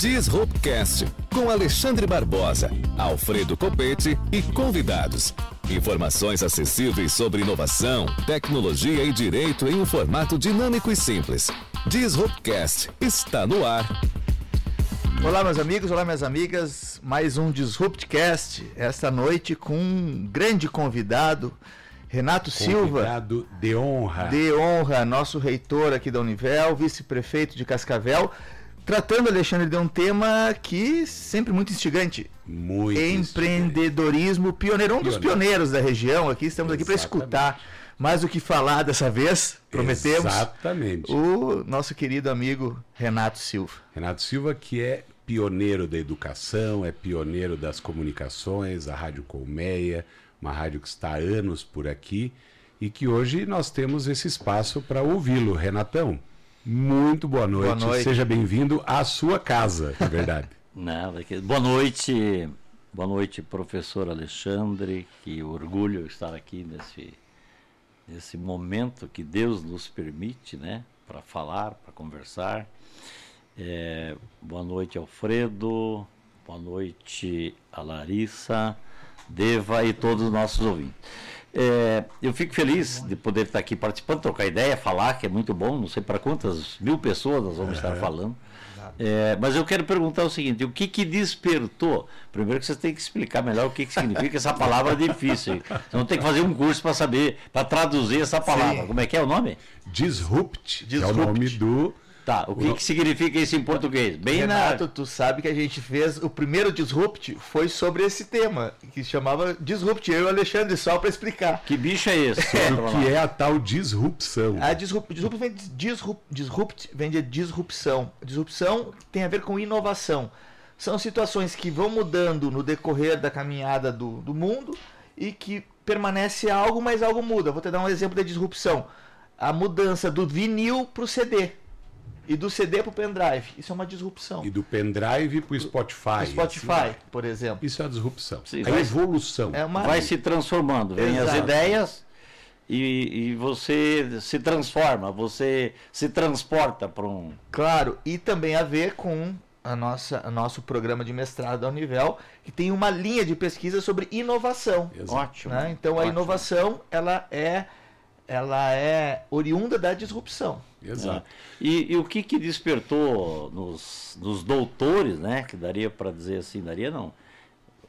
Disruptcast com Alexandre Barbosa, Alfredo Copete e convidados. Informações acessíveis sobre inovação, tecnologia e direito em um formato dinâmico e simples. Disruptcast está no ar. Olá, meus amigos, olá, minhas amigas. Mais um Disruptcast. Esta noite com um grande convidado, Renato Silva. Convidado de honra. De honra, nosso reitor aqui da Univel, vice-prefeito de Cascavel. Tratando, Alexandre, de um tema que sempre muito instigante. Muito Empreendedorismo pioneiro. Um dos pioneiros da região aqui. Estamos aqui para escutar mais do que falar dessa vez. Prometemos. Exatamente. O nosso querido amigo Renato Silva. Renato Silva, que é pioneiro da educação, é pioneiro das comunicações, a Rádio Colmeia, uma rádio que está há anos por aqui e que hoje nós temos esse espaço para ouvi-lo. Renatão, muito boa noite. Boa noite. Seja bem-vindo à sua casa, é verdade. Boa noite, boa noite, professor Alexandre. Que orgulho estar aqui nesse, nesse momento que Deus nos permite, né, para falar, para conversar. É, boa noite, Alfredo. Boa noite, a Larissa, Deva e todos os nossos ouvintes. É, eu fico feliz de poder estar aqui participando, trocar ideia, falar, que é muito bom. Não sei para quantas mil pessoas nós vamos estar falando. É, mas eu quero perguntar o seguinte: o que, que despertou? Primeiro que você tem que explicar melhor o que, que significa essa palavra difícil. Você não tem que fazer um curso para saber, para traduzir essa palavra. Sim. Como é que é o nome? Disrupt, que é o Disrupt. nome do. Tá, o que, que significa isso em português? Bem Renato, na. tu sabe que a gente fez o primeiro Disrupt foi sobre esse tema, que chamava Disrupt. Eu e o Alexandre, só para explicar. Que bicho é esse? O que é a tal disrupção. A disrupt, disrupt vem de disrupt, disrupt vem de disrupção. Disrupção tem a ver com inovação. São situações que vão mudando no decorrer da caminhada do, do mundo e que permanece algo, mas algo muda. Vou te dar um exemplo de disrupção. A mudança do vinil para o CD e do CD para o pendrive. Isso é uma disrupção. E do pendrive para o Spotify. O Spotify, assim. por exemplo. Isso é a disrupção. Sim, a vai- evolução. É uma Vai se transformando, vem as Exato. ideias e, e você se transforma, você se transporta para um. Claro, e também a ver com a nossa, o nosso programa de mestrado da Univel, que tem uma linha de pesquisa sobre inovação. Exato. Ótimo. né? Então a ótimo. inovação ela é, ela é oriunda da disrupção. Exato. E, e o que, que despertou nos, nos doutores, né? Que daria para dizer assim, daria não.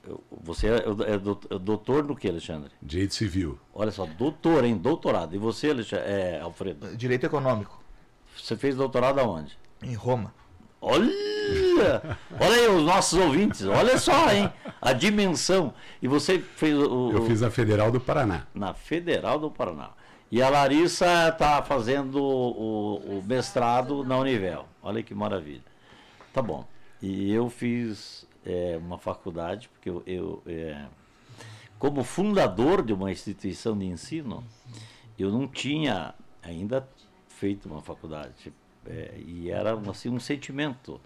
Eu- Você é, é é doutor no que, Alexandre? Direito civil. Olha só, doutor, hein? Doutorado. E você, Alexandre, é, Alfredo? Direito econômico Você fez doutorado aonde? em Roma. Olha! Olha aí os nossos ouvintes, olha só, hein? A dimensão. E você fez o, Eu o- fiz a Federal do Paraná. na Federal do Paraná. E a Larissa está fazendo o, o mestrado na Univel. Olha que maravilha. Tá bom. E eu fiz é, uma faculdade, porque eu, eu, é, como fundador de uma instituição de ensino, eu não tinha ainda feito uma faculdade. É, e era assim, um sentimento.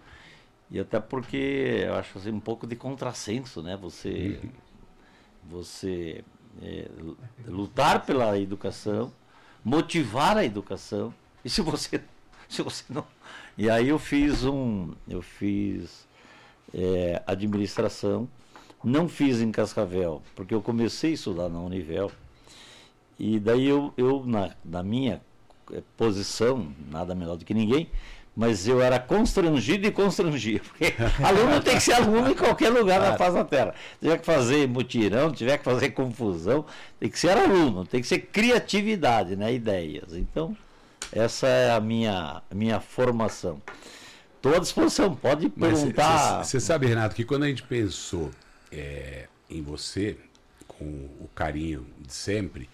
E até porque eu acho assim, um pouco de contrassenso, né? Você você é, lu- lutar pela educação, motivar a educação. E se você, se você não, e aí eu fiz um, eu fiz é, administração, não fiz em Cascavel, porque eu comecei a estudar na Univel. E daí eu, eu na, na minha eh, posição, nada melhor do que ninguém, mas eu era constrangido e constrangia. Porque aluno tem que ser aluno em qualquer lugar da face da terra. Tiver que fazer mutirão, tiver que fazer confusão, tem que ser aluno, tem que ser criatividade, né? ideias. Então, essa é a minha, minha formação. Estou à disposição, pode perguntar. você sabe, Renato, que quando a gente pensou é, em você, com o carinho de sempre,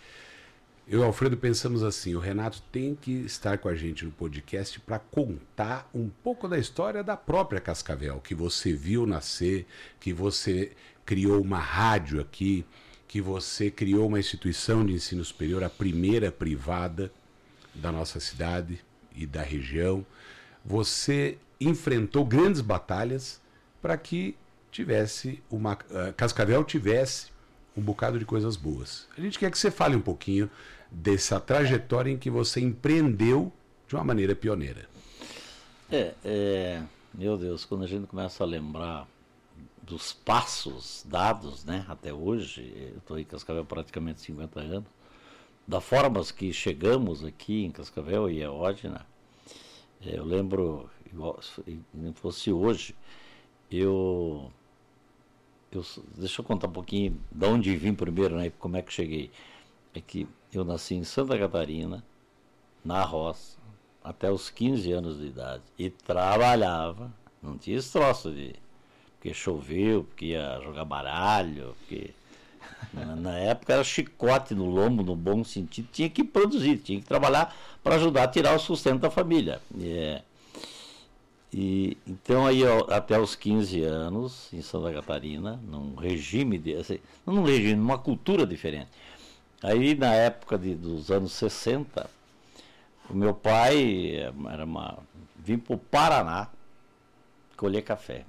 eu e o Alfredo pensamos assim: o Renato tem que estar com a gente no podcast para contar um pouco da história da própria Cascavel, que você viu nascer, que você criou uma rádio aqui, que você criou uma instituição de ensino superior, a primeira privada da nossa cidade e da região. Você enfrentou grandes batalhas para que tivesse uma uh, Cascavel tivesse um bocado de coisas boas. A gente quer que você fale um pouquinho dessa trajetória em que você empreendeu de uma maneira pioneira. É, é, Meu Deus, quando a gente começa a lembrar dos passos dados, né, até hoje, eu estou em Cascavel praticamente 50 anos, da formas que chegamos aqui em Cascavel e Eódina, é, eu lembro, igual, se fosse hoje, eu, eu, deixa eu contar um pouquinho de onde vim primeiro, né, como é que cheguei. É que eu nasci em Santa Catarina, na roça, até os 15 anos de idade, e trabalhava, não tinha esse troço de porque choveu, porque ia jogar baralho, porque na, época era chicote no lombo, no bom sentido, tinha que produzir, tinha que trabalhar para ajudar a tirar o sustento da família. É, e, então aí até os 15 anos, em Santa Catarina, num regime, de, assim, não num regime, numa cultura diferente. Aí na época de, dos anos 60, o meu pai era uma, vim para o Paraná colher café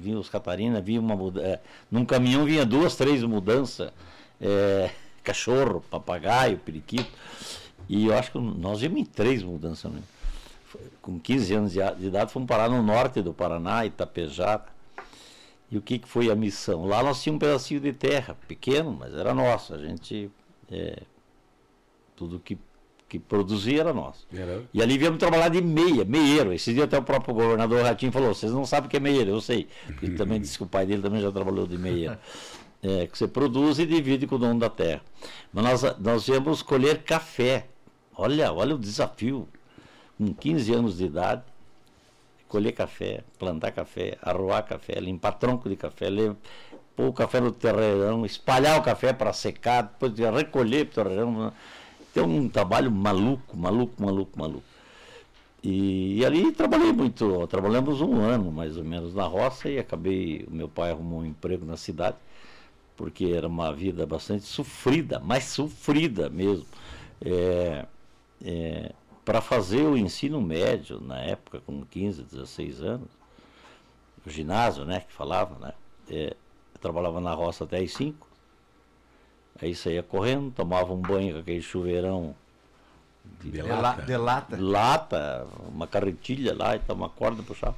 vinha os Catarina, vinha uma é, num caminhão vinha duas, três mudanças, é, cachorro, papagaio, periquito. E eu acho que nós vimos em três mudanças. Né? Com 15 anos de, idade, fomos parar no norte do Paraná, Itapejara. E o que, que foi a missão? Lá nós tínhamos um pedacinho de terra, pequeno, mas era nosso. A gente. É, tudo que que produzia era nosso. Era. E ali viemos trabalhar de meia, meieiro. Esse dia até o próprio governador Ratinho falou, vocês não sabem o que é meieiro, eu sei. Ele também disse que o pai dele também já trabalhou de meieiro. É, que você produz e divide com o dono da terra. Mas nós, nós viemos colher café. Olha, olha o desafio. Com 15 anos de idade, colher café, plantar café, arroar café, limpar tronco de café, pôr o café no terreirão, espalhar o café para secar, depois recolher para o terreirão é um trabalho maluco, maluco, maluco, maluco. E, e, ali trabalhei muito, trabalhamos um ano mais ou menos na roça e acabei, o meu pai arrumou um emprego na cidade, porque era uma vida bastante sofrida, mais sofrida mesmo. É, é, para fazer o ensino médio, na época, com 15, 16 anos, o ginásio, né, que falava, né, é, eu trabalhava na roça até às 5, Aí saía correndo, tomava um banho com aquele chuveirão de, de, lata. de lata. lata. uma carretilha lá e uma corda puxava.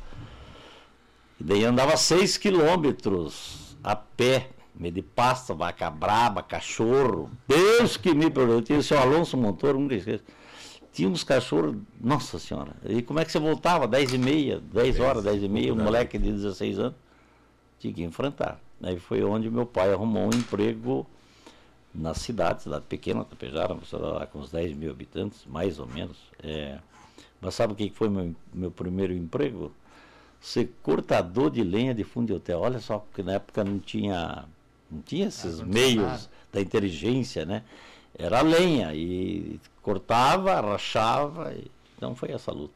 E daí andava seis quilômetros a pé, meio de pasta, vaca braba, cachorro. Deus que me perdoe. Tinha o seu Alonso Montoro, um desses. Tinha uns cachorros, nossa senhora. E como é que você voltava? Dez e meia, dez horas, dez e meia, um moleque de 16 anos. Tinha que enfrentar. Aí foi onde meu pai arrumou um emprego na cidade, cidade pequena, Tapejara, lá com uns 10 mil habitantes, mais ou menos. É, mas sabe o que foi meu, meu primeiro emprego? Ser cortador de lenha de fundo de hotel. Olha só, porque na época não tinha, não tinha esses ah, não meios tinha da inteligência, né? Era lenha e cortava, rachava, e, então foi essa luta.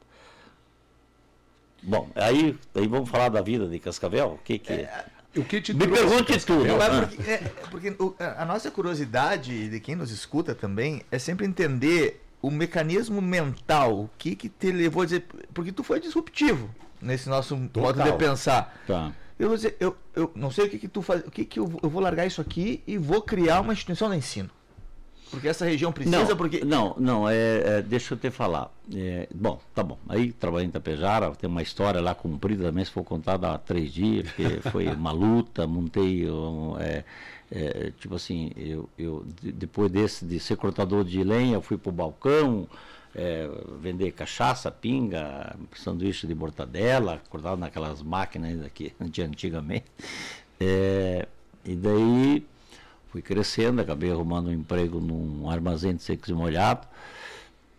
Bom, aí, aí vamos falar da vida de Cascavel. O que que é, o que te Me pergunte tudo. Não, é porque, é, porque o, a nossa curiosidade de quem nos escuta também é sempre entender o mecanismo mental, o que que te levou a dizer, porque tu foi disruptivo nesse nosso Total. modo de pensar. Tá. Eu vou dizer, eu, eu não sei o que que tu faz, o que que eu, eu vou largar isso aqui e vou criar uma instituição de ensino. Porque essa região precisa, não, porque... Não, não, é, é, deixa eu te falar. É, bom, tá bom. Aí trabalhei em Tapejara, tem uma história lá comprida também, se for contada há três dias, porque foi uma luta, montei... Um, é, é, tipo assim, eu, eu depois desse, de ser cortador de lenha, eu fui pro balcão, é, vender cachaça, pinga, sanduíche de mortadela, cortado naquelas máquinas que antigamente. É, e daí fui crescendo, acabei arrumando um emprego num armazém de secos e molhado.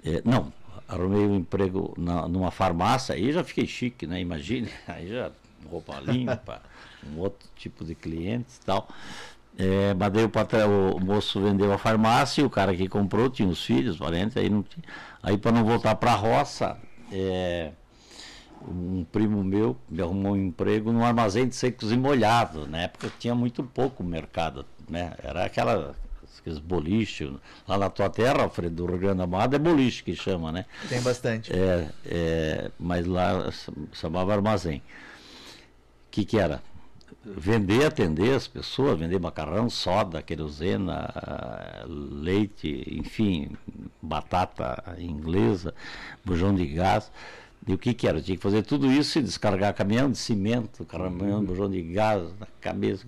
É, não, arrumei um emprego na, numa farmácia, aí já fiquei chique, né? Imagine, aí já roupa limpa, um outro tipo de clientes e tal. É, mas o, o, moço vendeu a farmácia e o cara que comprou tinha os filhos, parentes, aí não. Aí para não voltar para a roça, é, um primo meu me arrumou um emprego num armazém de secos e molhados. Na época tinha muito pouco mercado né? Era aquela aqueles boliches. Lá na tua terra, Alfredo, do Rio Grande do Norte, é boliche que chama, né? Tem bastante. É, é, mas lá chamava armazém. O que, que era? Vender, atender as pessoas, vender macarrão, soda, querosena, leite, enfim, batata inglesa, bujão de gás. E o que que era? Tinha que fazer tudo isso e descarregar caminhão de cimento, caminhão de bujão de gás na cabeça.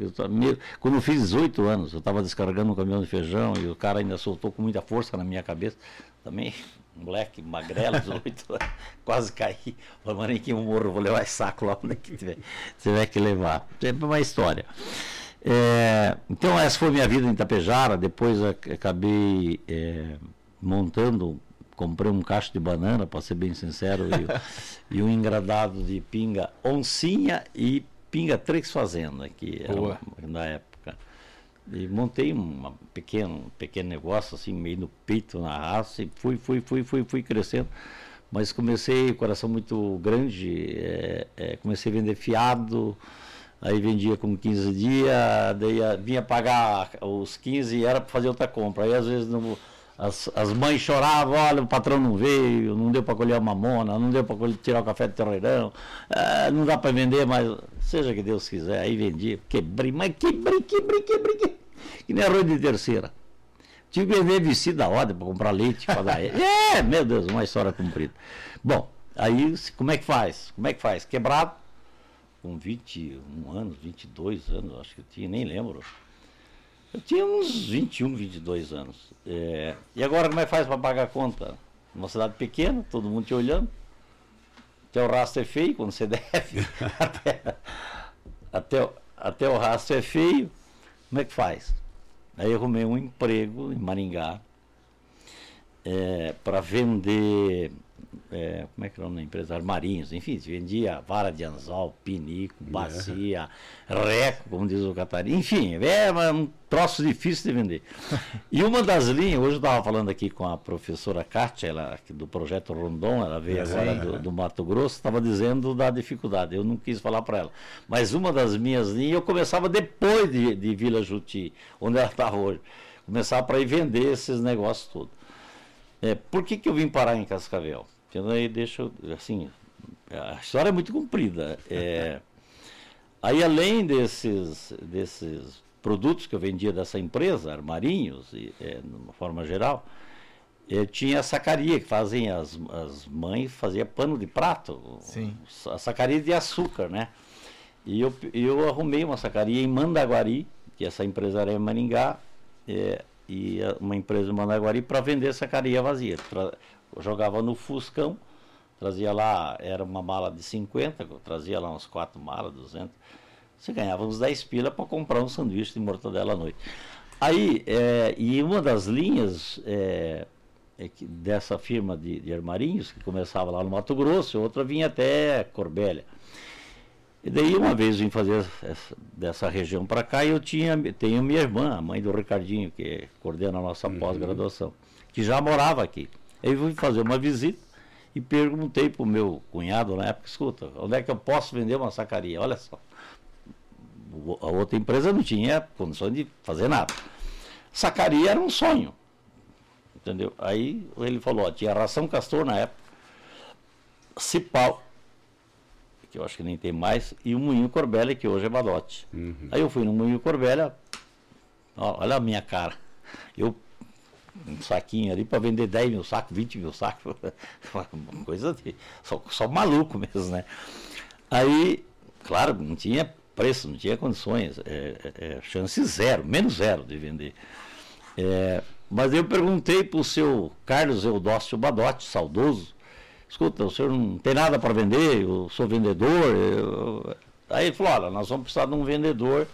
Quando eu fiz 18 anos, eu estava descarregando um caminhão de feijão e o cara ainda soltou com muita força na minha cabeça. Também, um moleque magrelo, 18 anos, quase caí. Falei, mano, que eu morro, vou levar esse saco lá onde que tiver, que levar. É uma história. É, então, essa foi minha vida em Itapejara. Depois acabei é, montando comprei um cacho de banana, para ser bem sincero, e, e, um engradado de pinga oncinha e pinga três fazenda, que era na época. E montei um pequeno, pequeno negócio, assim, meio no peito, na raça, e fui, fui, fui, fui, fui crescendo. Mas comecei, coração muito grande, é, é, comecei a vender fiado, aí vendia com 15 dias, daí vinha pagar os 15 e era para fazer outra compra. Aí às vezes não as, as mães choravam, olha, o patrão não veio, não deu para colher a mamona, não deu para tirar o café do terreirão, ah, não dá para vender, mas seja que Deus quiser, aí vendi, quebrei, mas quebrei, quebrei, quebrei, quebrei, que nem arroz de terceira. Tive que vender vestido da ordem para comprar leite, para dar. É, meu Deus, uma história comprida. Bom, aí como é que faz? Como é que faz? Quebrado, com 21 anos, 22 anos, acho que eu tinha, nem lembro. Eu tinha uns 21, 22 anos. É, e agora como é que faz para pagar a conta? Uma cidade pequena, todo mundo te olhando. Até o rastro é feio quando você deve. até, até, até o rastro é feio. Como é que faz? Aí eu arrumei um emprego em Maringá é, para vender é, como é que era o nome da empresa? Armarinhos, enfim, vendia vara de anzol, pinico, bacia, reco, como diz o Catarina, enfim, é um troço difícil de vender. E uma das linhas, hoje eu estava falando aqui com a professora Kátia, ela, do projeto Rondon, ela veio agora do, do, Mato Grosso, estava dizendo da dificuldade, eu não quis falar para ela. Mas uma das minhas linhas, eu começava depois de, de Vila Juti, onde ela está hoje. Começava para ir vender esses negócios todos. É, por que, que eu vim parar em Cascavel? Então aí deixa assim, a história é muito comprida. É, aí além desses, desses produtos que eu vendia dessa empresa, armarinhos, e, é, de uma forma geral, eu tinha a sacaria, que fazem as, as mães, fazia pano de prato, Sim. a sacaria de açúcar, né? E eu, eu arrumei uma sacaria em Mandaguari, que essa empresa era em Maringá, é, e uma empresa em Mandaguari para vender sacaria vazia. Pra, eu jogava no Fuscão, trazia lá, era uma mala de 50, eu trazia lá uns 4 malas, 200. Você ganhava uns 10 pila para comprar um sanduíche de mortadela à noite. Aí, é, e uma das linhas é, é que, dessa firma de, de armarinhos, que começava lá no Mato Grosso, outra vinha até Corbélia. E daí uma vez vim fazer essa, dessa região para cá e eu tinha, tenho minha irmã, a mãe do Ricardinho, que coordena a nossa uhum. pós-graduação, que já morava aqui. Aí fui fazer uma visita e perguntei para o meu cunhado na época, escuta, onde é que eu posso vender uma sacaria? Olha só. A outra empresa não tinha condições de fazer nada. Sacaria era um sonho. Entendeu? Aí ele falou, ó, tinha ração castor na época, cipal, que eu acho que nem tem mais, e o Moinho Corbélia, que hoje é Badote. Uhum. Aí eu fui no Moinho Corbélia, ó, olha a minha cara. Eu um saquinho ali para vender 10 mil sacos, 20 mil sacos. Uma coisa de. Só, só maluco mesmo, né? Aí, claro, não tinha preço, não tinha condições. É, é, é chance zero, menos zero de vender. É, mas eu perguntei para o seu Carlos Eudócio Badotti, saudoso, escuta, o senhor não tem nada para vender, eu sou vendedor. Eu... Aí ele falou, olha, nós vamos precisar de um vendedor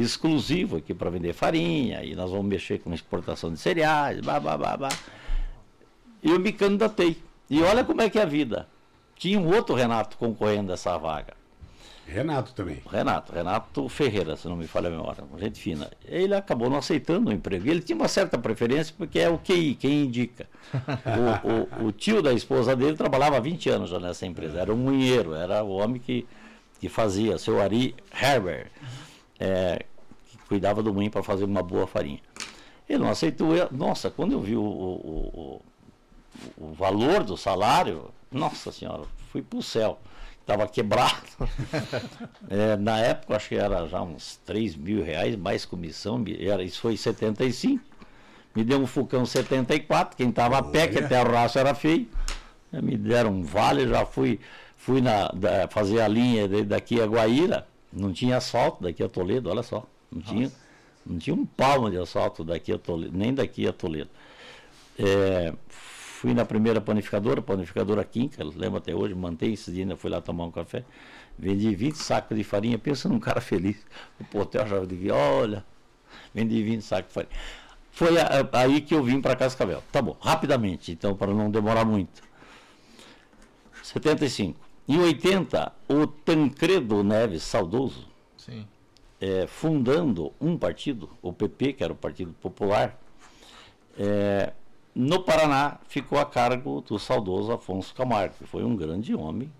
exclusivo aqui para vender farinha, e nós vamos mexer com exportação de cereais, blá, blá, blá, blá. Eu me candidatei. E olha como é que é a vida. Tinha um outro Renato concorrendo essa vaga. Renato também. Renato, Renato Ferreira, se não me falha a memória, gente fina. Ele acabou não aceitando o emprego. Ele tinha uma certa preferência porque é o QI, quem indica. O, o, o tio da esposa dele trabalhava há 20 anos já nessa empresa, era um munheiro, era o homem que, que fazia, seu Ari Herbert é, cuidava do moinho para fazer uma boa farinha. Ele não aceitou. Eu, nossa, quando eu vi o, o, o, o valor do salário, nossa senhora, fui para o céu. Estava quebrado. é, na época, acho que era já uns 3 mil reais, mais comissão, era, isso foi em 75. Me deu um Fucão 74, quem estava a pé, que até o raço era feio. Já me deram um vale, já fui, fui na, da, fazer a linha de, daqui a Guaíra, não tinha asfalto daqui a Toledo, olha só. Não tinha, não tinha um palmo de asfalto daqui a Toledo, nem daqui a Toledo. É, fui na primeira panificadora, panificadora Quinca, lembro até hoje, mantém esse dia, ainda fui lá tomar um café. Vendi 20 sacos de farinha, pensa num cara feliz. O portel já disse, olha, vendi 20 sacos de farinha. Foi a, a, aí que eu vim para Cascavel. Tá bom, rapidamente, então, para não demorar muito. 75. Em 80, o Tancredo Neves, saudoso, é, fundando um partido, o PP, que era o Partido Popular, é, no Paraná ficou a cargo do saudoso Afonso Camargo, que foi um grande homem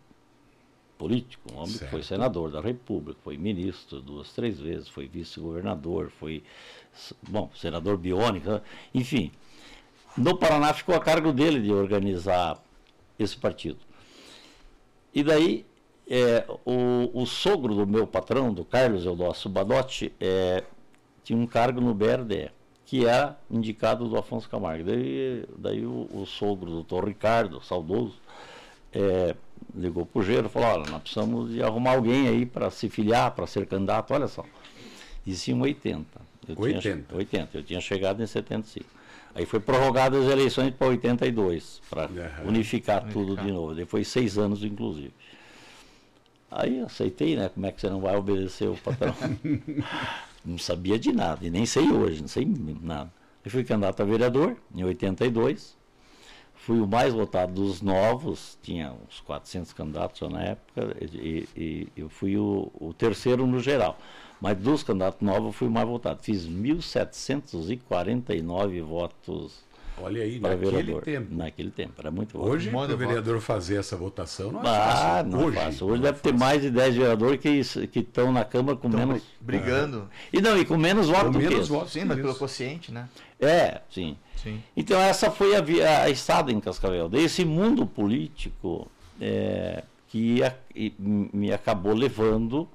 político, um homem certo. que foi senador da República, foi ministro duas, três vezes, foi vice-governador, foi, bom, senador biônico, enfim. No Paraná ficou a cargo dele de organizar esse partido. E daí, é, o, o, sogro do meu patrão, do Carlos Eudócio Badotti, é, tinha um cargo no BRDE, que era indicado do Afonso Camargo. Daí, daí o, o sogro, doutor Ricardo, saudoso, é, ligou para o Gero e falou, olha, nós precisamos de arrumar alguém aí para se filiar, para ser candidato, olha só. Isso em 80. Eu 80. Tinha, 80. Eu tinha chegado em 75. Aí foi prorrogado as eleições para 82, para uhum. unificar tudo de novo. Depois seis anos, inclusive. Aí aceitei, né? Como é que você não vai obedecer o patrão? não sabia de nada, e nem sei hoje, não sei nada. Eu fui candidato a vereador em 82. Fui o mais votado dos novos, tinha uns 400 candidatos na época, e, e eu fui o, o terceiro no geral. Mas dos candidatos novos eu fui o mais votado. Fiz 1.749 votos Olha aí, naquele vereador. tempo. Naquele tempo, era muito bom. Hoje, para o vereador fazer essa votação, não é ah, fácil. Não é hoje, é fácil. Hoje deve ter mais de 10 vereadores que, que estão na Câmara com menos. Brigando. E não, e com menos votos. Com menos votos, sim, pelo quociente, né? É, sim. sim. Então, essa foi a, a estada em Cascavel. Desse mundo político é, que a, e, me acabou levando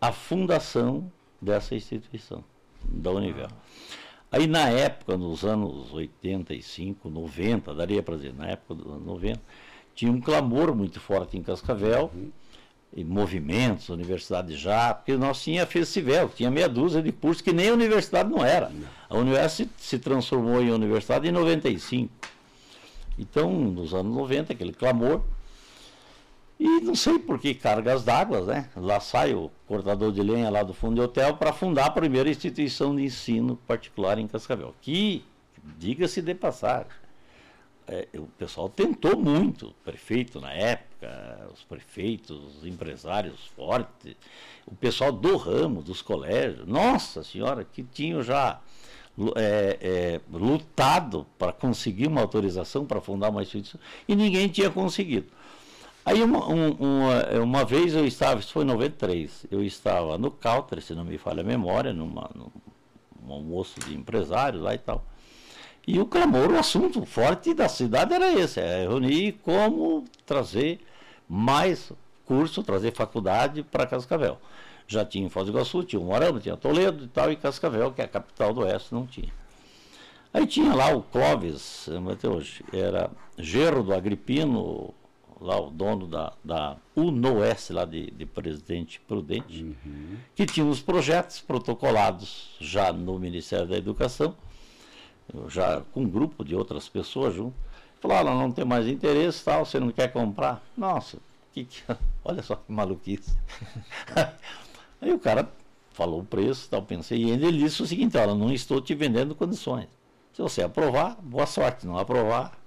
à fundação dessa instituição, da Univel. Ah. Aí na época, nos anos 85, 90, daria para dizer, na época dos anos 90, tinha um clamor muito forte em Cascavel, uhum. e movimentos, universidade já, porque nós tinha festival, tinha meia dúzia de cursos que nem a universidade não era. A universidade se, se transformou em universidade em 95. Então, nos anos 90, aquele clamor, e não sei por que cargas d'água, né? Lá sai o cortador de lenha lá do fundo de hotel para fundar a primeira instituição de ensino particular em Cascavel. Que, diga-se de passagem, é, o pessoal tentou muito, o prefeito na época, os prefeitos, os empresários fortes, o pessoal do ramo, dos colégios, nossa senhora, que tinham já é, é, lutado para conseguir uma autorização para fundar uma instituição e ninguém tinha conseguido. Aí uma, um, uma, uma, vez eu estava, isso foi em 93, eu estava no Calter, se não me falha a memória, numa, num almoço de empresários lá e tal. E o clamor, o assunto forte da cidade era esse, é reunir como trazer mais curso, trazer faculdade para Cascavel. Já tinha em Foz do Iguaçu, tinha Morama, tinha Toledo e tal, e Cascavel, que é a capital do Oeste, não tinha. Aí tinha lá o Clóvis, até hoje, era do Agripino, lá o dono da, da UNOS, lá de, de Presidente Prudente, uhum. que tinha os projetos protocolados já no Ministério da Educação, já com um grupo de outras pessoas junto. Falaram, não tem mais interesse, tal, você não quer comprar? Nossa, que, que, olha só que maluquice. Aí o cara falou o preço, tal, pensei, e ele disse o seguinte, olha, não estou te vendendo condições. Se você aprovar, boa sorte, não aprovar,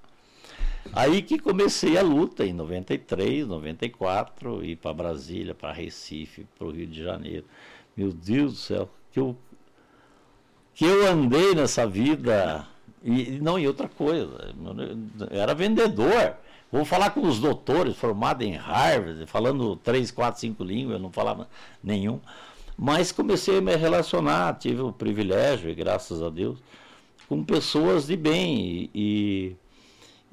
Aí que comecei a luta em 93, 94, ir para Brasília, para Recife, para o Rio de Janeiro. Meu Deus do céu, que eu, que eu andei nessa vida. E não, e outra coisa, eu era vendedor. Vou falar com os doutores formados em Harvard, falando três, quatro, cinco línguas, eu não falava nenhum. Mas comecei a me relacionar, tive o privilégio, graças a Deus, com pessoas de bem. E,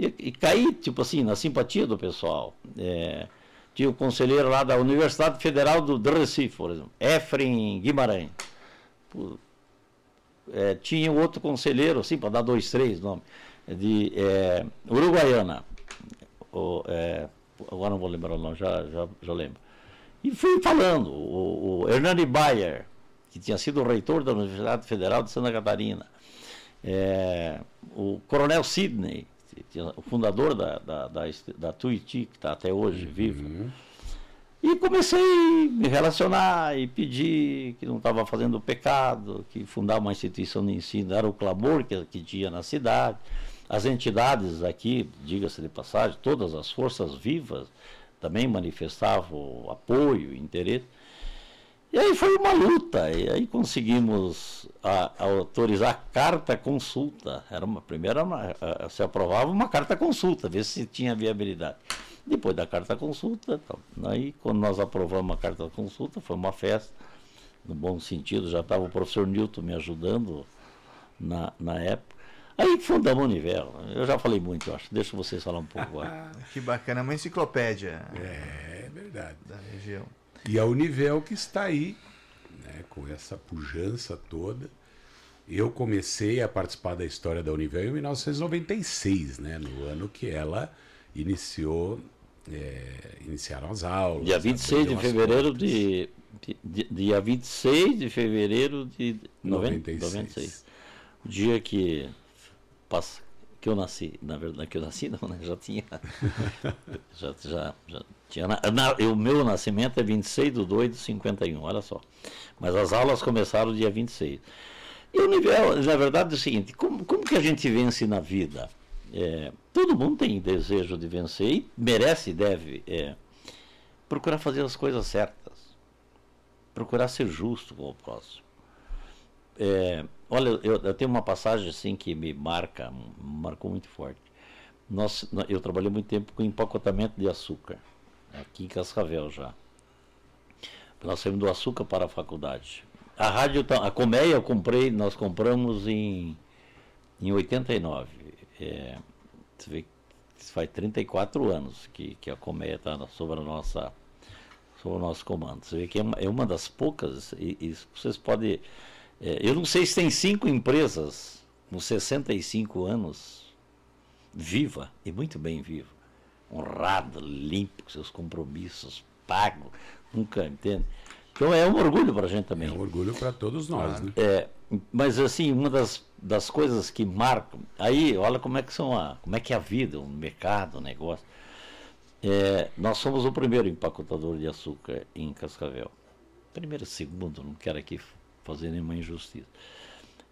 e, e caí, tipo assim, na simpatia do pessoal. É, tinha o conselheiro lá da Universidade Federal do, do Recife, por exemplo, Efren Guimarães. é, tinha outro conselheiro, assim, para dar dois, três nomes, de é, Uruguaiana, o, é, agora não vou lembrar o nome, já, já, já lembro. E fui falando, o, o Hernani Bayer, que tinha sido reitor da Universidade Federal de Santa Catarina, é, o Coronel Sidney, o fundador da, da, da, da Tuiuti, que está até hoje uhum. vivo. E comecei a me relacionar e pedir que não estava fazendo pecado, que fundar uma instituição de ensino era o clamor que, que tinha na cidade. As entidades aqui, diga-se de passagem, todas as forças vivas também manifestavam apoio, interesse. E aí foi uma luta, e aí conseguimos a, a autorizar carta consulta. Era uma primeira, uma, a, se aprovava uma carta consulta, ver se tinha viabilidade. Depois da carta consulta, aí quando nós aprovamos a carta consulta, foi uma festa, no bom sentido, já estava o professor Newton me ajudando na, na época. Aí fundamos o Univel. Eu já falei muito, acho. Deixa vocês falar um pouco agora. que bacana, uma enciclopédia. É, é verdade. Da região. E a Univel que está aí, né, com essa pujança toda. Eu comecei a participar da história da Univel em 1996, né, no ano que ela iniciou, é, iniciaram as aulas. Dia 26 de fevereiro de, de, dia 26 de fevereiro de 96. 96. O dia que passa, que eu nasci, na verdade, que eu nasci não, né? Já tinha. já, já, já tinha. Na, na, o meu nascimento é 26 de 2 de 51, olha só. Mas as aulas começaram dia 26. E o nível, na verdade, é o seguinte: como, como que a gente vence na vida? É, todo mundo tem desejo de vencer e merece e deve é, procurar fazer as coisas certas, procurar ser justo com o próximo. É, olha, eu, eu, tenho uma passagem assim que me marca, marcou muito forte. Nós, eu trabalhei muito tempo com empacotamento de açúcar, aqui em Cascavel já. Nós saímos do açúcar para a faculdade. A rádio, a colmeia eu comprei, nós compramos em, em 89. É, você vê faz 34 anos que, que a colmeia está sobre a nossa sobre o nosso comando. Você vê que é uma, é uma das poucas, e, e vocês podem eu não sei se tem cinco empresas com 65 anos viva e muito bem viva, honrado, limpo, com seus compromissos, pago, nunca entende. Então é um orgulho para a gente também. É um orgulho para todos nós, né? É, mas assim, uma das, das coisas que marcam, aí olha como é que são a, como é que é a vida, o mercado, o negócio. É, nós somos o primeiro empacotador de açúcar em Cascavel. Primeiro, segundo, não quero aqui fazer nenhuma injustiça.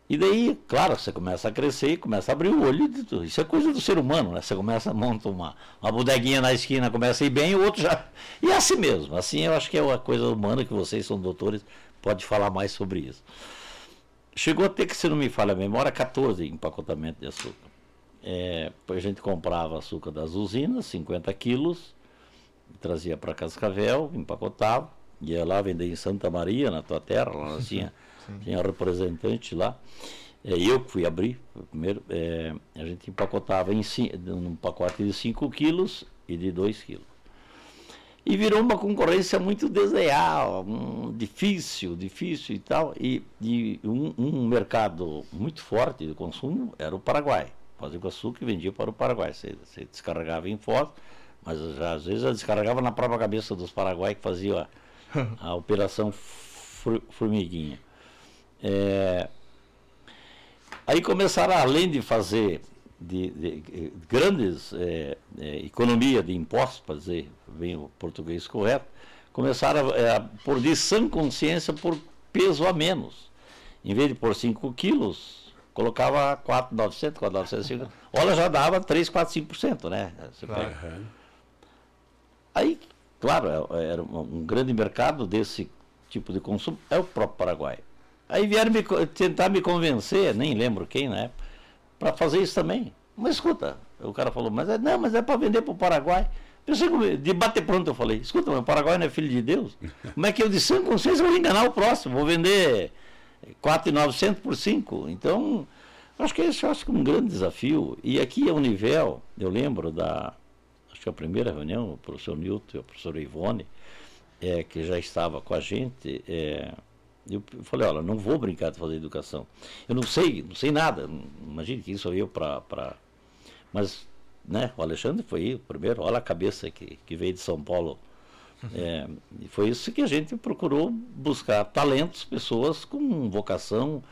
E daí, claro, você começa a crescer e começa a abrir o olho. Isso é coisa do ser humano, né? Você começa a montar uma, uma bodeguinha na esquina, começa a ir bem, o outro já. E é assim mesmo. Assim eu acho que é uma coisa humana que vocês são doutores, pode falar mais sobre isso. Chegou a ter que, se não me falha a memória, 14 empacotamentos de açúcar. É, a gente comprava açúcar das usinas, 50 quilos, trazia para Cascavel, empacotava, ia lá vender em Santa Maria, na tua terra, lá tinha, tinha representante lá. É, eu que fui abrir primeiro, é, a gente empacotava em num pacote de 5 quilos e de 2 quilos. E virou uma concorrência muito desleal, um, difícil, difícil e tal. E, e um, um, mercado muito forte de consumo era o Paraguai. Fazia com açúcar e vendia para o Paraguai. Você, você descarregava em foto, mas já, às vezes eu descarregava na própria cabeça dos paraguaios que faziam a operação formiguinha. É, aí começaram, além de fazer de, de, de grandes é, é, economia de impostos, para dizer bem o português correto, começaram a, é, a pôr de sã consciência por peso a menos. Em vez de pôr 5 quilos, colocava 4,900, 4,950. Olha, já dava 3, 4, 5%, né? Claro. Aí Claro, é, era um grande mercado desse tipo de consumo, é o próprio Paraguai. Aí vieram me, tentar me convencer, nem lembro quem na época, para fazer isso também. Mas escuta, o cara falou, mas é, não, mas é para vender para o Paraguai. Pensei, de bater pronto, eu falei, escuta, mas o Paraguai não é filho de Deus? Como é que eu de sã consciência vou enganar o próximo? Vou vender 4,900 por 5. Então, acho que esse acho que é um grande desafio. E aqui é o nível, eu lembro da acho que a primeira reunião, o professor Newton e a professora Ivone, é, que já estava com a gente, é, eu falei, olha, não vou brincar de fazer educação. Eu não sei, não sei nada. Imagine que isso eu para. Pra... Mas né? O Alexandre foi o primeiro, olha a cabeça que, que veio de São Paulo. É, e foi isso que a gente procurou buscar talentos, pessoas com vocação,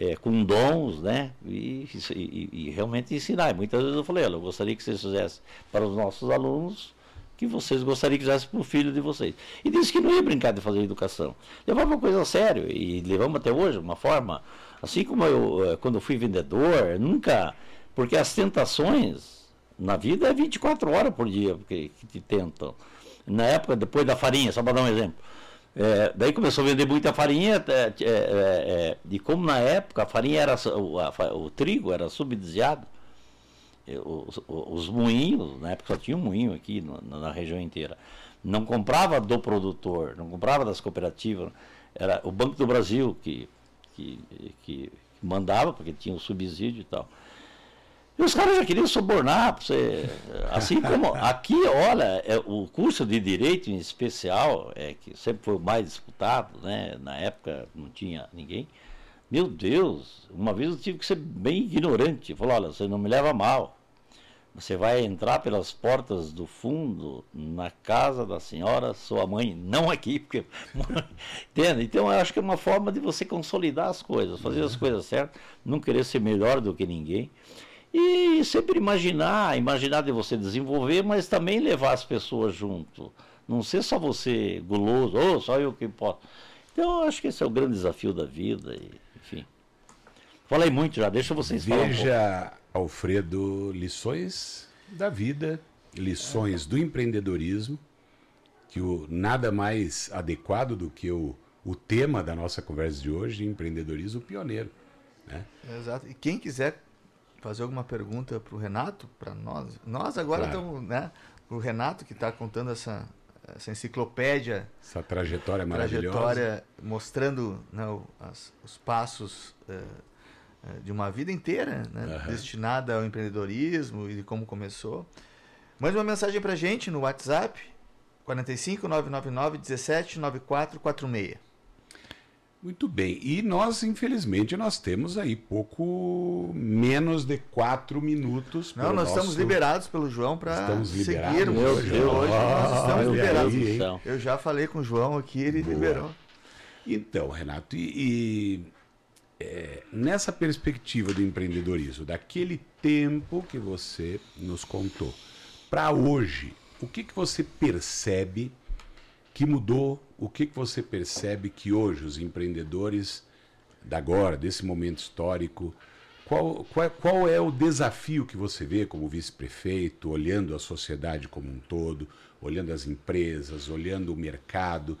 é, com dons, né? E, e, e, realmente ensinar. Muitas vezes eu falei, olha, eu gostaria que vocês fizessem para os nossos alunos que vocês gostariam que fizessem para o filho de vocês. E disse que não ia brincar de fazer educação. Levava uma coisa a sério e levamos até hoje, uma forma, assim como eu, quando eu fui vendedor, nunca, porque as tentações na vida é 24 horas por dia que, que te tentam. Na época, depois da farinha, só para dar um exemplo. É, daí começou a vender muita farinha, é, é, é, e como na época a farinha era, o, a, o trigo era subsidiado, os, os, moinhos, na época só tinha um moinho aqui na, na, região inteira, não comprava do produtor, não comprava das cooperativas, era o Banco do Brasil que, que, que mandava, porque tinha o subsídio e tal. E os caras já queriam subornar, você, assim como aqui, olha, é, o curso de direito em especial, é, que sempre foi o mais disputado, né? na época não tinha ninguém. Meu Deus, uma vez eu tive que ser bem ignorante. Falou, olha, você não me leva mal. Você vai entrar pelas portas do fundo na casa da senhora, sua mãe, não aqui, porque. Entende? Então eu acho que é uma forma de você consolidar as coisas, fazer as coisas certas, não querer ser melhor do que ninguém. E sempre imaginar, imaginar de você desenvolver, mas também levar as pessoas junto. Não ser só você guloso, ou oh, só eu que posso. Então, eu acho que esse é o grande desafio da vida, e, enfim. Falei muito já, deixa vocês Veja, falar. Veja, um Alfredo, lições da vida, lições do empreendedorismo, que o nada mais adequado do que o, o tema da nossa conversa de hoje, empreendedorismo pioneiro. Né? Exato. E quem quiser fazer alguma pergunta para o Renato, para nós. Nós agora claro. estamos, né? O Renato que está contando essa, essa enciclopédia. Essa trajetória maravilhosa. Trajetória mostrando né, as, os passos uh, de uma vida inteira, né, uhum. destinada ao empreendedorismo e de como começou. Mande uma mensagem para gente no WhatsApp 45 999 17 9446. Muito bem. E nós, infelizmente, nós temos aí pouco menos de quatro minutos. Não, nós nosso... estamos liberados pelo João para seguir Meu hoje. Deus. Hoje nós estamos ah, liberados. Aí, eu já falei com o João aqui, ele Boa. liberou. Então, Renato, e, e é, nessa perspectiva do empreendedorismo, daquele tempo que você nos contou, para hoje, o que, que você percebe que mudou? O que, que você percebe que hoje os empreendedores da agora, desse momento histórico, qual, qual, qual é o desafio que você vê como vice-prefeito, olhando a sociedade como um todo, olhando as empresas, olhando o mercado?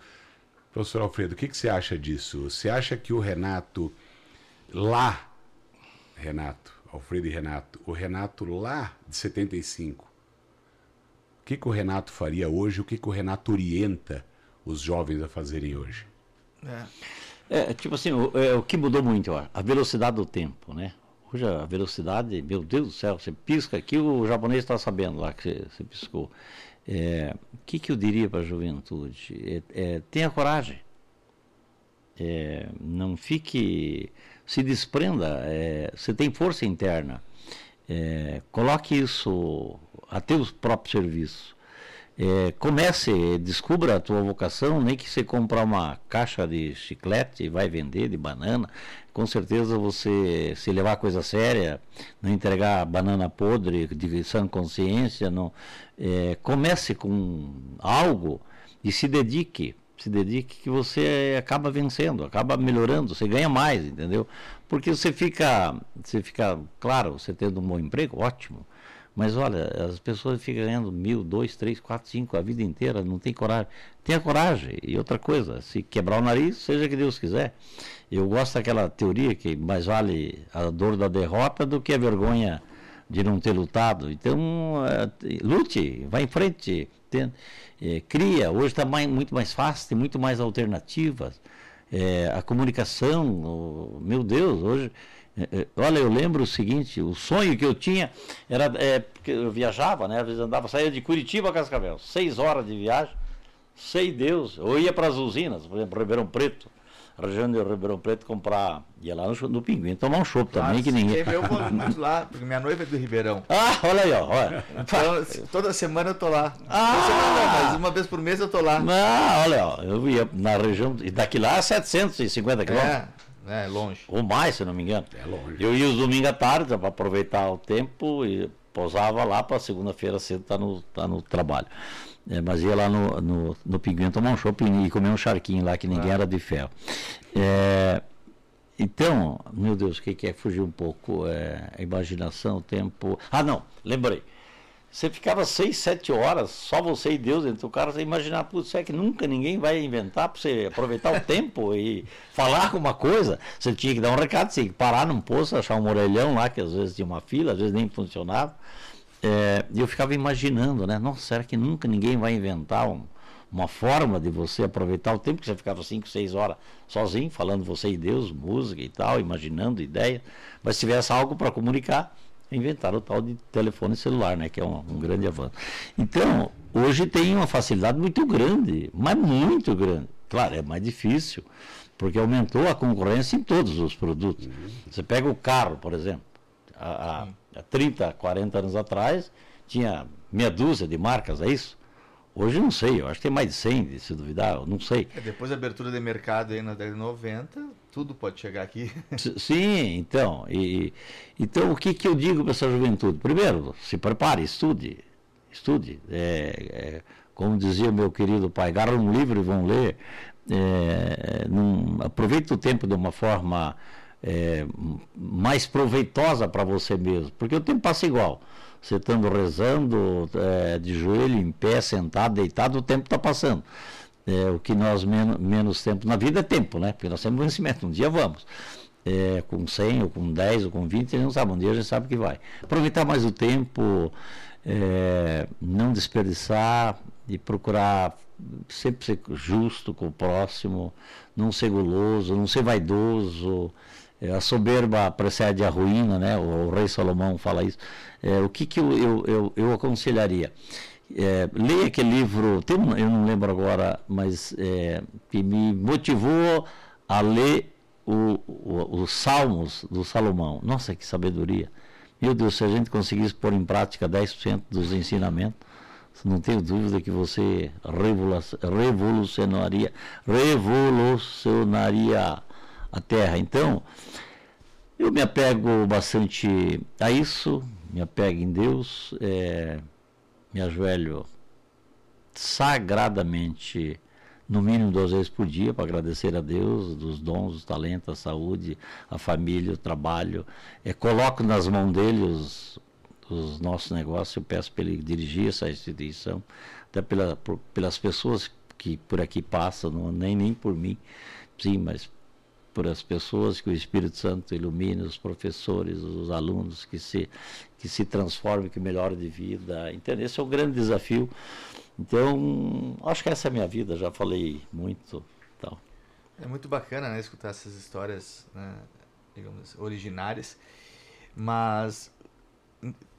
Professor Alfredo, o que, que você acha disso? Você acha que o Renato lá, Renato, Alfredo e Renato, o Renato lá de 75, o que, que o Renato faria hoje? O que, que o Renato orienta os jovens a fazerem hoje? É, é tipo assim, o, é, o que mudou muito, ó, a velocidade do tempo, né? Hoje a velocidade, meu Deus do céu, você pisca aqui, o japonês está sabendo lá que você, você piscou. O é, que, que eu diria para a juventude? É, é, tenha coragem. É, não fique. Se desprenda. É, você tem força interna. É, coloque isso a teu próprio serviço. É, comece, descubra a tua vocação, nem que você comprar uma caixa de chiclete e vai vender de banana, com certeza você, se levar a coisa séria, não entregar banana podre de sã consciência, não, é, comece com algo e se dedique, se dedique que você acaba vencendo, acaba melhorando, você ganha mais, entendeu? Porque você fica, você fica, claro, você tendo um bom emprego, ótimo, mas olha, as pessoas ficam ganhando mil, dois, três, quatro, cinco a vida inteira, não tem coragem. Tenha coragem. E outra coisa, se quebrar o nariz, seja que Deus quiser. Eu gosto daquela teoria que mais vale a dor da derrota do que a vergonha de não ter lutado. Então, é, lute, vá em frente, é, cria. Hoje está muito mais fácil, tem muito mais alternativas. É, a comunicação, meu Deus, hoje olha, eu lembro o seguinte, o sonho que eu tinha era é, porque eu viajava, né? Às vezes andava, saía de Curitiba a Cascavel, seis horas de viagem, sei Deus, eu ia para as usinas, por exemplo, Ribeirão Preto. região de Ribeirão Preto comprar. Ia lá no, no Pinguim tomar um chopp também, que ninguém. Eu vou muito lá, porque minha noiva é do Ribeirão. Ah, olha aí, ó. Olha. Então, toda semana eu tô lá. Ah! Toda semana não, mas uma vez por mês eu tô lá. Ah, olha, ó. Eu ia na região. E daqui lá é 750 quilômetros. É, é longe. Ou mais, se não me engano. É longe. Eu ia os domingos à tarde para aproveitar o tempo e pousava lá para segunda-feira cedo estar tá no, tá no trabalho. É, mas ia lá no, no, no Pinguim tomar um shopping e comer um charquinho lá, que ninguém ah. era de ferro. É, então, meu Deus, o que, que é fugir um pouco? É, a imaginação, o tempo. Ah, não, lembrei. Você ficava seis, sete horas, só você e Deus dentro do carro, você imaginar, putz, é que nunca ninguém vai inventar para você aproveitar o tempo e falar alguma coisa. Você tinha que dar um recado, você tinha que parar num posto, achar um orelhão lá, que às vezes tinha uma fila, às vezes nem funcionava. É, e eu ficava imaginando, né? Nossa, será que nunca ninguém vai inventar um, uma forma de você aproveitar o tempo que você ficava 5, 6 horas sozinho, falando você e Deus, música e tal, imaginando ideia, mas se tivesse algo para comunicar, inventaram o tal de telefone celular, né? Que é um, um grande avanço. Então, hoje tem uma facilidade muito grande, mas muito grande. Claro, é mais difícil, porque aumentou a concorrência em todos os produtos. Você pega o carro, por exemplo, a, a há 30, 40 anos atrás, tinha meia dúzia de marcas, é isso? Hoje não sei, eu acho que tem mais de 100, se duvidar, não sei. É, depois da abertura de mercado aí na década de 90, tudo pode chegar aqui. Sim, então. E, então, o que, que eu digo para essa juventude? Primeiro, se prepare, estude. Estude. É, é, como dizia meu querido pai, agarra um livro e vão ler. É, num, aproveite o tempo de uma forma é, mais proveitosa para você mesmo, porque o tempo passa igual. Você estando rezando, é, de joelho, em pé, sentado, deitado, o tempo está passando. É, o que nós menos, menos tempo na vida é tempo, né? Porque nós temos vencimento, um dia vamos. É, com 100 ou com 10 ou com 20, a gente não sabe, um dia a gente sabe que vai. Aproveitar mais o tempo, é, não desperdiçar e procurar sempre ser justo com o próximo, não ser guloso, não ser vaidoso, a soberba precede a ruína, né? O, o rei Salomão fala isso. É, o que, que eu, eu, eu, eu aconselharia? É, leia aquele livro, tem eu não lembro agora, mas é, que me motivou a ler os Salmos do Salomão. Nossa, que sabedoria! Meu Deus, se a gente conseguisse pôr em prática 10% dos ensinamentos, não tenho dúvida que você revolucionaria, revolucionaria a terra. Então, eu me apego bastante a isso, me apego em Deus, é, me ajoelho sagradamente, no mínimo duas vezes por dia, para agradecer a Deus dos dons, os talentos, a saúde, a família, o trabalho. É, coloco nas mãos dele os, os nossos negócios, eu peço para ele dirigir essa instituição, até pela, por, pelas pessoas que por aqui passam, não, nem, nem por mim, sim, mas por as pessoas, que o Espírito Santo ilumine os professores, os alunos, que se, que se transformem, que melhorem de vida. Entende? Esse é o grande desafio. Então, acho que essa é a minha vida, já falei muito. Então. É muito bacana né, escutar essas histórias, né, digamos, originárias, mas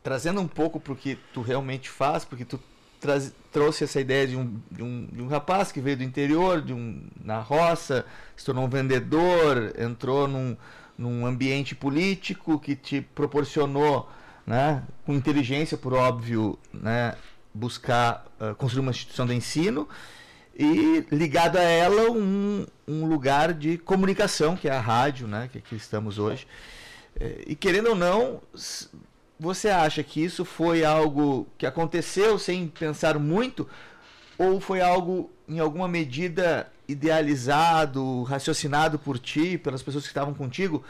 trazendo um pouco para o que tu realmente faz, porque tu traz, trouxe essa ideia de um, de, um, de um rapaz que veio do interior, de um, na roça, se tornou um vendedor, entrou num, num ambiente político que te proporcionou, né, com inteligência, por óbvio, né, buscar uh, construir uma instituição de ensino e ligado a ela um, um lugar de comunicação, que é a rádio, né, que aqui estamos hoje. Eh, e querendo ou não, você acha que isso foi algo que aconteceu sem pensar muito? Ou foi algo, em alguma medida, idealizado, raciocinado por ti, pelas pessoas que estavam contigo?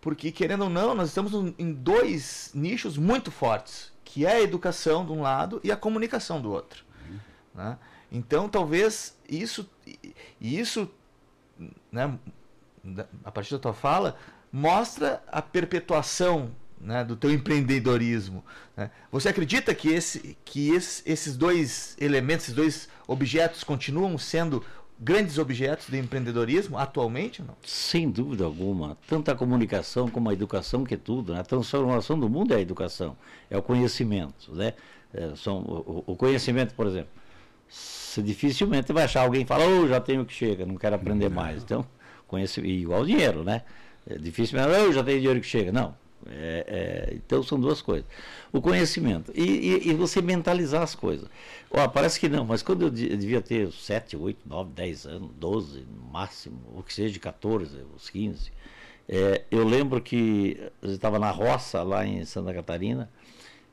Porque, querendo ou não, nós estamos em dois nichos muito fortes, que é a educação de um lado e a comunicação do outro. Uhum. Né? Então, talvez isso, isso né, a partir da tua fala, mostra a perpetuação né, do teu empreendedorismo. Né? Você acredita que, esse, que esse, esses dois elementos, esses dois objetos continuam sendo grandes objetos do empreendedorismo atualmente ou não? Sem dúvida alguma. Tanto a comunicação como a educação, que é tudo. Né? A transformação do mundo é a educação, é o conhecimento. Né? É, são, o, o, conhecimento, por exemplo, você dificilmente vai achar alguém que fala, oh, já tenho que chega, não quero aprender mais. Então, Conhece, igual o dinheiro, né? É difícil, mas eu já tenho dinheiro que chega. Não. É, é, então são duas coisas. O conhecimento e, e, e, você mentalizar as coisas. Ó, parece que não, mas quando eu, devia ter 7, 8, 9, 10 anos, 12 no máximo, ou que seja de 14, os 15, é, eu lembro que eu estava na roça lá em Santa Catarina,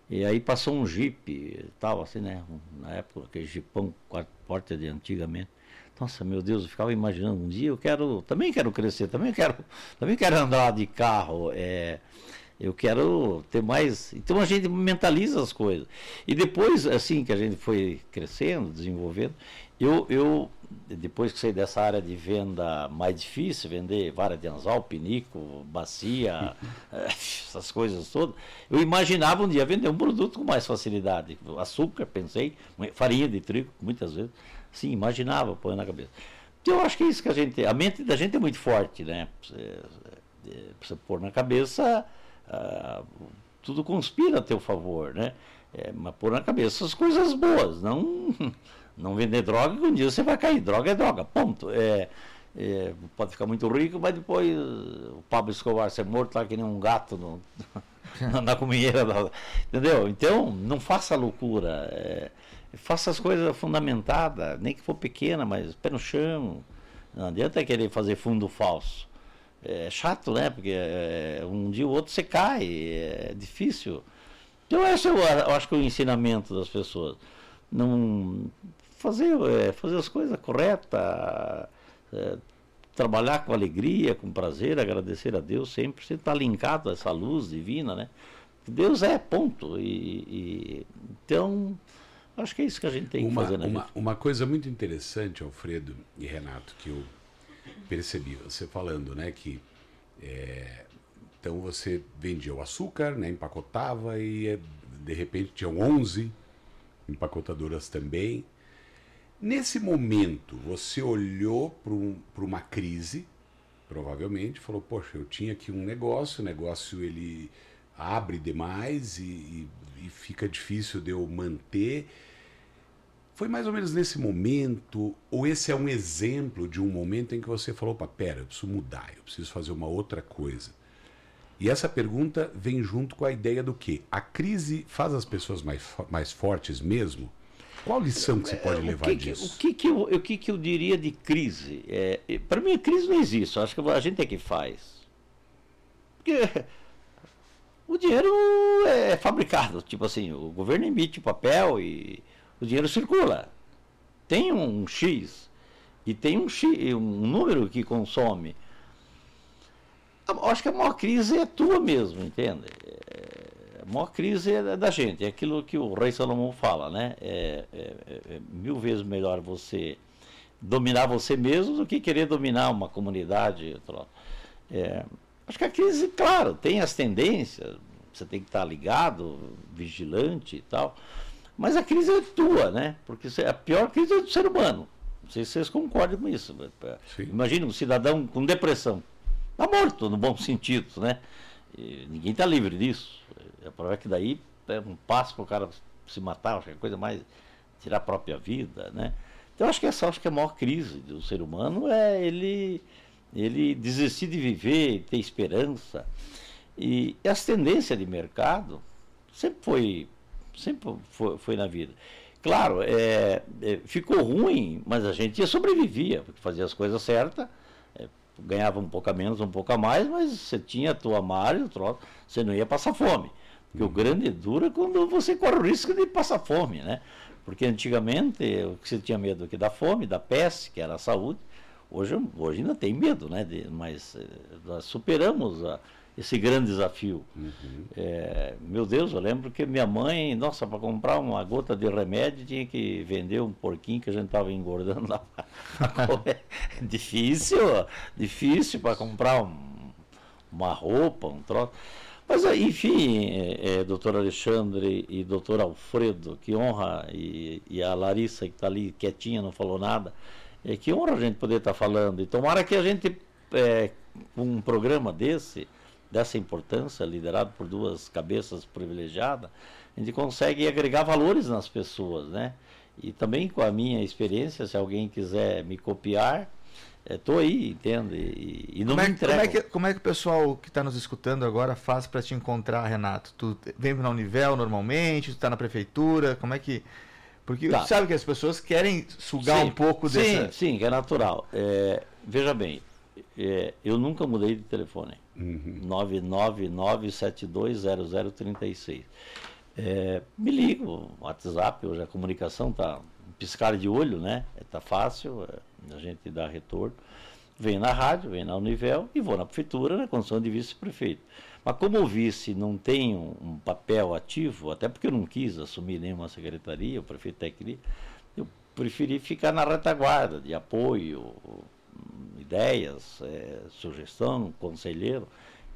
e aí passou um jipe, tal, assim, né? Na época, aquele jipão, portas de antigamente. Nossa, meu Deus, eu ficava imaginando um dia eu quero, também quero crescer, também quero, também quero andar de carro, é, eu quero ter mais. Então a gente mentaliza as coisas. E depois, assim que a gente foi crescendo, desenvolvendo, eu, eu depois que saí dessa área de venda mais difícil, vender vara de anzol, pinico, bacia, eh, essas coisas todas, eu imaginava um dia vender um produto com mais facilidade. Açúcar, pensei, farinha de trigo, muitas vezes. Sim, imaginava, põe na cabeça. Então, eu acho que é isso que a gente. A mente da gente é muito forte, né? Você, você pôr na cabeça, uh, tudo conspira a teu favor, né? É, mas pôr na cabeça as coisas boas, não, não vender droga, que um dia você vai cair. Droga é droga, ponto. É, é, pode ficar muito rico, mas depois o Pablo Escobar ser morto lá que nem um gato no, na cominheira. entendeu? Então, não faça loucura. É, faça as coisas fundamentadas, nem que for pequena, mas pé no chão. Não adianta querer fazer fundo falso. É chato, né? Porque é, um dia ou outro você cai, é difícil. Então esse é eu, eu acho que é o ensinamento das pessoas. Não fazer, é, fazer as coisas corretas, é, trabalhar com alegria, com prazer, agradecer a Deus sempre, você está linkado a essa luz divina, né? Deus é, ponto. E, e então Acho que é isso que a gente tem uma, que fazer na uma, vida. Uma coisa muito interessante, Alfredo e Renato, que eu percebi, você falando, né, que é, então você vendia o açúcar, né, empacotava e é, de repente tinham 11 empacotadoras também. Nesse momento, você olhou para um, uma crise, provavelmente, falou, poxa, eu tinha aqui um negócio, o negócio ele abre demais e, e, e fica difícil de eu manter. Foi mais ou menos nesse momento, ou esse é um exemplo de um momento em que você falou, opa, pera, eu preciso mudar, eu preciso fazer uma outra coisa. E essa pergunta vem junto com a ideia do que? A crise faz as pessoas mais, mais fortes mesmo? Qual lição que você pode levar que, disso? O que, que, eu, o que, que eu diria de crise? É, Para mim, a crise não existe. Eu acho que a gente é que faz. Porque o dinheiro é fabricado. Tipo assim, o governo emite papel e o dinheiro circula. Tem um X e tem um, X, um número que consome. Acho que a maior crise é tua mesmo, entende? É, a maior crise é da gente, é aquilo que o rei Salomão fala, né? É, é, é mil vezes melhor você dominar você mesmo do que querer dominar uma comunidade. É, acho que a crise, claro, tem as tendências, você tem que estar ligado, vigilante e tal. Mas a crise é tua, né? Porque a pior crise é do ser humano. Não sei se vocês concordam com isso. Imagina um cidadão com depressão. Está morto, no bom sentido, né? E ninguém está livre disso. A prova é que daí é um passo para o cara se matar, é coisa mais tirar a própria vida, né? Então acho que essa acho que é a maior crise do ser humano é ele ele desistir de viver, ter esperança. E as tendências de mercado sempre foi sempre foi, foi na vida. Claro, é, é, ficou ruim, mas a gente sobrevivia, porque fazia as coisas certas, é, ganhava um pouco a menos, um pouco a mais, mas você tinha a tua margem, você não ia passar fome. Porque o grande é duro é quando você corre o risco de passar fome, né? Porque antigamente o que você tinha medo aqui da fome, da peste, que era a saúde, hoje, hoje ainda tem medo, né? De, mas eh, nós superamos a, esse grande desafio. Uhum. É, meu Deus, eu lembro que minha mãe, nossa, para comprar uma gota de remédio tinha que vender um porquinho que a gente estava engordando lá. difícil, difícil para comprar um, uma roupa, um troço. Mas, enfim, é, é, doutor Alexandre e doutor Alfredo, que honra, e, e a Larissa que está ali quietinha, não falou nada, é que honra a gente poder estar tá falando. E tomara que a gente, é, com um programa desse, dessa importância, liderado por duas cabeças privilegiadas, a gente consegue agregar valores nas pessoas, né? E também com a minha experiência, se alguém quiser me copiar, Estou aí, entende? E, e não Como me é, como, entrego. é que, como é que o pessoal que está nos escutando agora faz para te encontrar, Renato? Tu vem na Univel normalmente? Tu está na prefeitura? Como é que. Porque Tá. sabe que as pessoas querem sugar Sim, um pouco sim, dessa. Sim, que é natural. É, veja bem, é, eu nunca mudei de telefone. Uhum. 999720036. É, me ligo, WhatsApp, hoje a comunicação um piscar de olho, né? Está fácil, é, a gente dá retorno. Venho na rádio, venho na Univel e vou na prefeitura na condição de vice-prefeito. Mas como o vice não tem um, um papel ativo, até porque eu não quis assumir nenhuma secretaria, o prefeito até queria, eu preferi ficar na retaguarda de apoio, ideias, é, sugestão, conselheiro.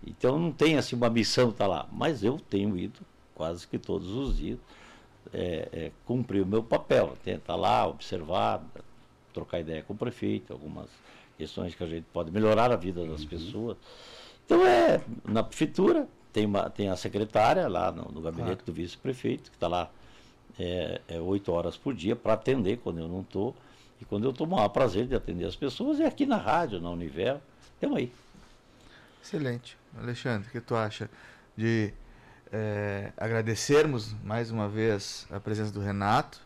Então não tem assim uma missão estar lá, mas eu tenho ido quase que todos os dias é, é, cumprir o meu papel, tentar lá, observar, trocar ideia com o prefeito, algumas questões que a gente pode melhorar a vida das pessoas. Então é na prefeitura, tem, uma, tem a secretária lá no, no gabinete do vice-prefeito, que está lá é, é, oito horas por dia para atender quando eu não estou. E quando eu estou, maior prazer de atender as pessoas é aqui na rádio, na Univel. Estamos aí. Excelente. Alexandre, o que tu acha de eh, agradecermos mais uma vez a presença do Renato?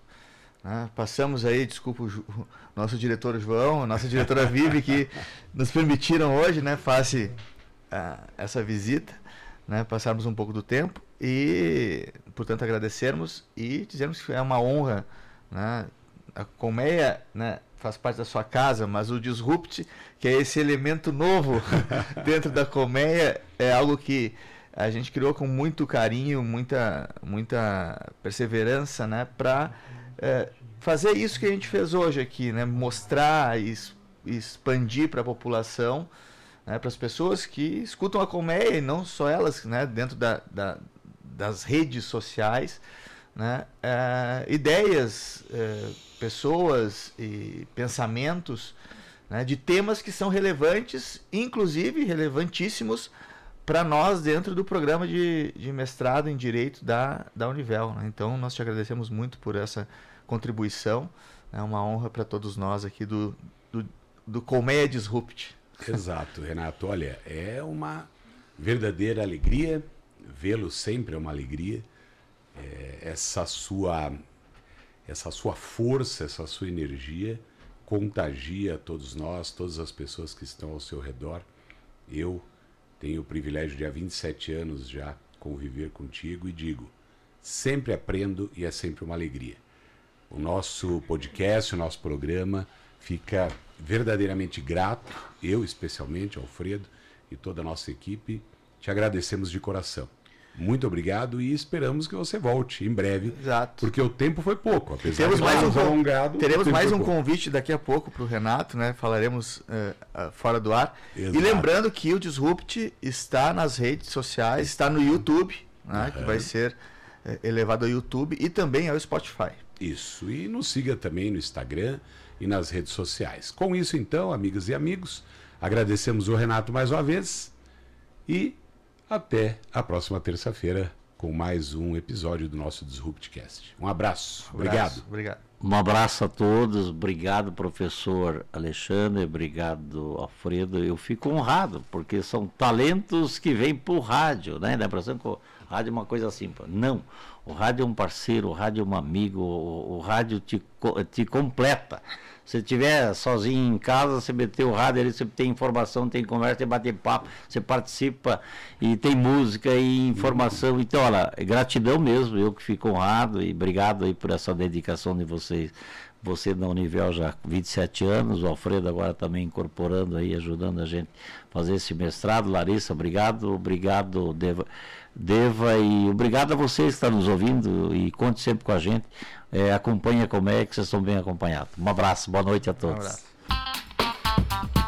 né? Passamos aí, desculpa o Ju- o nosso diretor João, a nossa diretora Vivi, que nos permitiram hoje, né, face ah, essa visita, né, passarmos um pouco do tempo e, portanto, agradecermos e dizermos que é uma honra, né, a colmeia, né, faz parte da sua casa, mas o Disrupt, que é esse elemento novo dentro da colmeia, é algo que a gente criou com muito carinho, muita, muita perseverança, né, para fazer isso que a gente fez hoje aqui, né, mostrar e expandir para a população, né, para as pessoas que escutam a colmeia e não só elas, né, dentro da, da- das redes sociais, né, eh, ideias, eh, pessoas e pensamentos né, de temas que são relevantes, inclusive relevantíssimos para nós dentro do programa de, de mestrado em Direito da, da Univel. né? Então, nós te agradecemos muito por essa contribuição. É uma honra para todos nós aqui do, do, do Colmeia Disrupt. Exato, Renato. Olha, é uma verdadeira alegria vê-lo sempre é uma alegria. É, essa sua essa sua força, essa sua energia contagia todos nós, todas as pessoas que estão ao seu redor. Eu tenho o privilégio de há 27 anos já conviver contigo e digo, sempre aprendo e é sempre uma alegria. O nosso podcast, o nosso programa fica verdadeiramente grato, eu especialmente, Alfredo e toda a nossa equipe, te agradecemos de coração. Muito obrigado e esperamos que você volte em breve, Exato. porque o tempo foi pouco, apesar Temos de mais um, alongado. teremos mais um pouco. convite daqui a pouco para o Renato, né? Falaremos ah, fora do ar. Exato. E lembrando que o Disrupt está nas redes sociais, está no YouTube, né? Que vai ser eh, elevado ao YouTube e também ao Spotify. Isso. E nos siga também no Instagram e nas redes sociais. Com isso, então, amigas e amigos, agradecemos o Renato mais uma vez e até a próxima terça-feira com mais um episódio do nosso Disruptcast. Um abraço. Obrigado. Abraço. Obrigado. Um abraço a todos, obrigado professor Alexandre, obrigado Alfredo. Eu fico honrado, porque são talentos que vêm para o rádio, né? Dá a impressão que o rádio é uma coisa simples. Não, o rádio é um parceiro, o rádio é um amigo, o, o rádio te, te completa. Se estiver sozinho em casa, você meter o rádio ali, você tem informação, tem conversa, tem bater papo, você participa e tem música e informação. Então, olha, é gratidão mesmo, eu que fico honrado e obrigado aí por essa dedicação de vocês. Você na Univel já há 27 anos, o Alfredo agora também incorporando aí, ajudando a gente a fazer esse mestrado. Larissa, obrigado, obrigado, Deva, Deva e obrigado a vocês que estão nos ouvindo e conte sempre com a gente. É, acompanha como é que vocês estão bem acompanhados. Um abraço, boa noite a Um todos. abraço.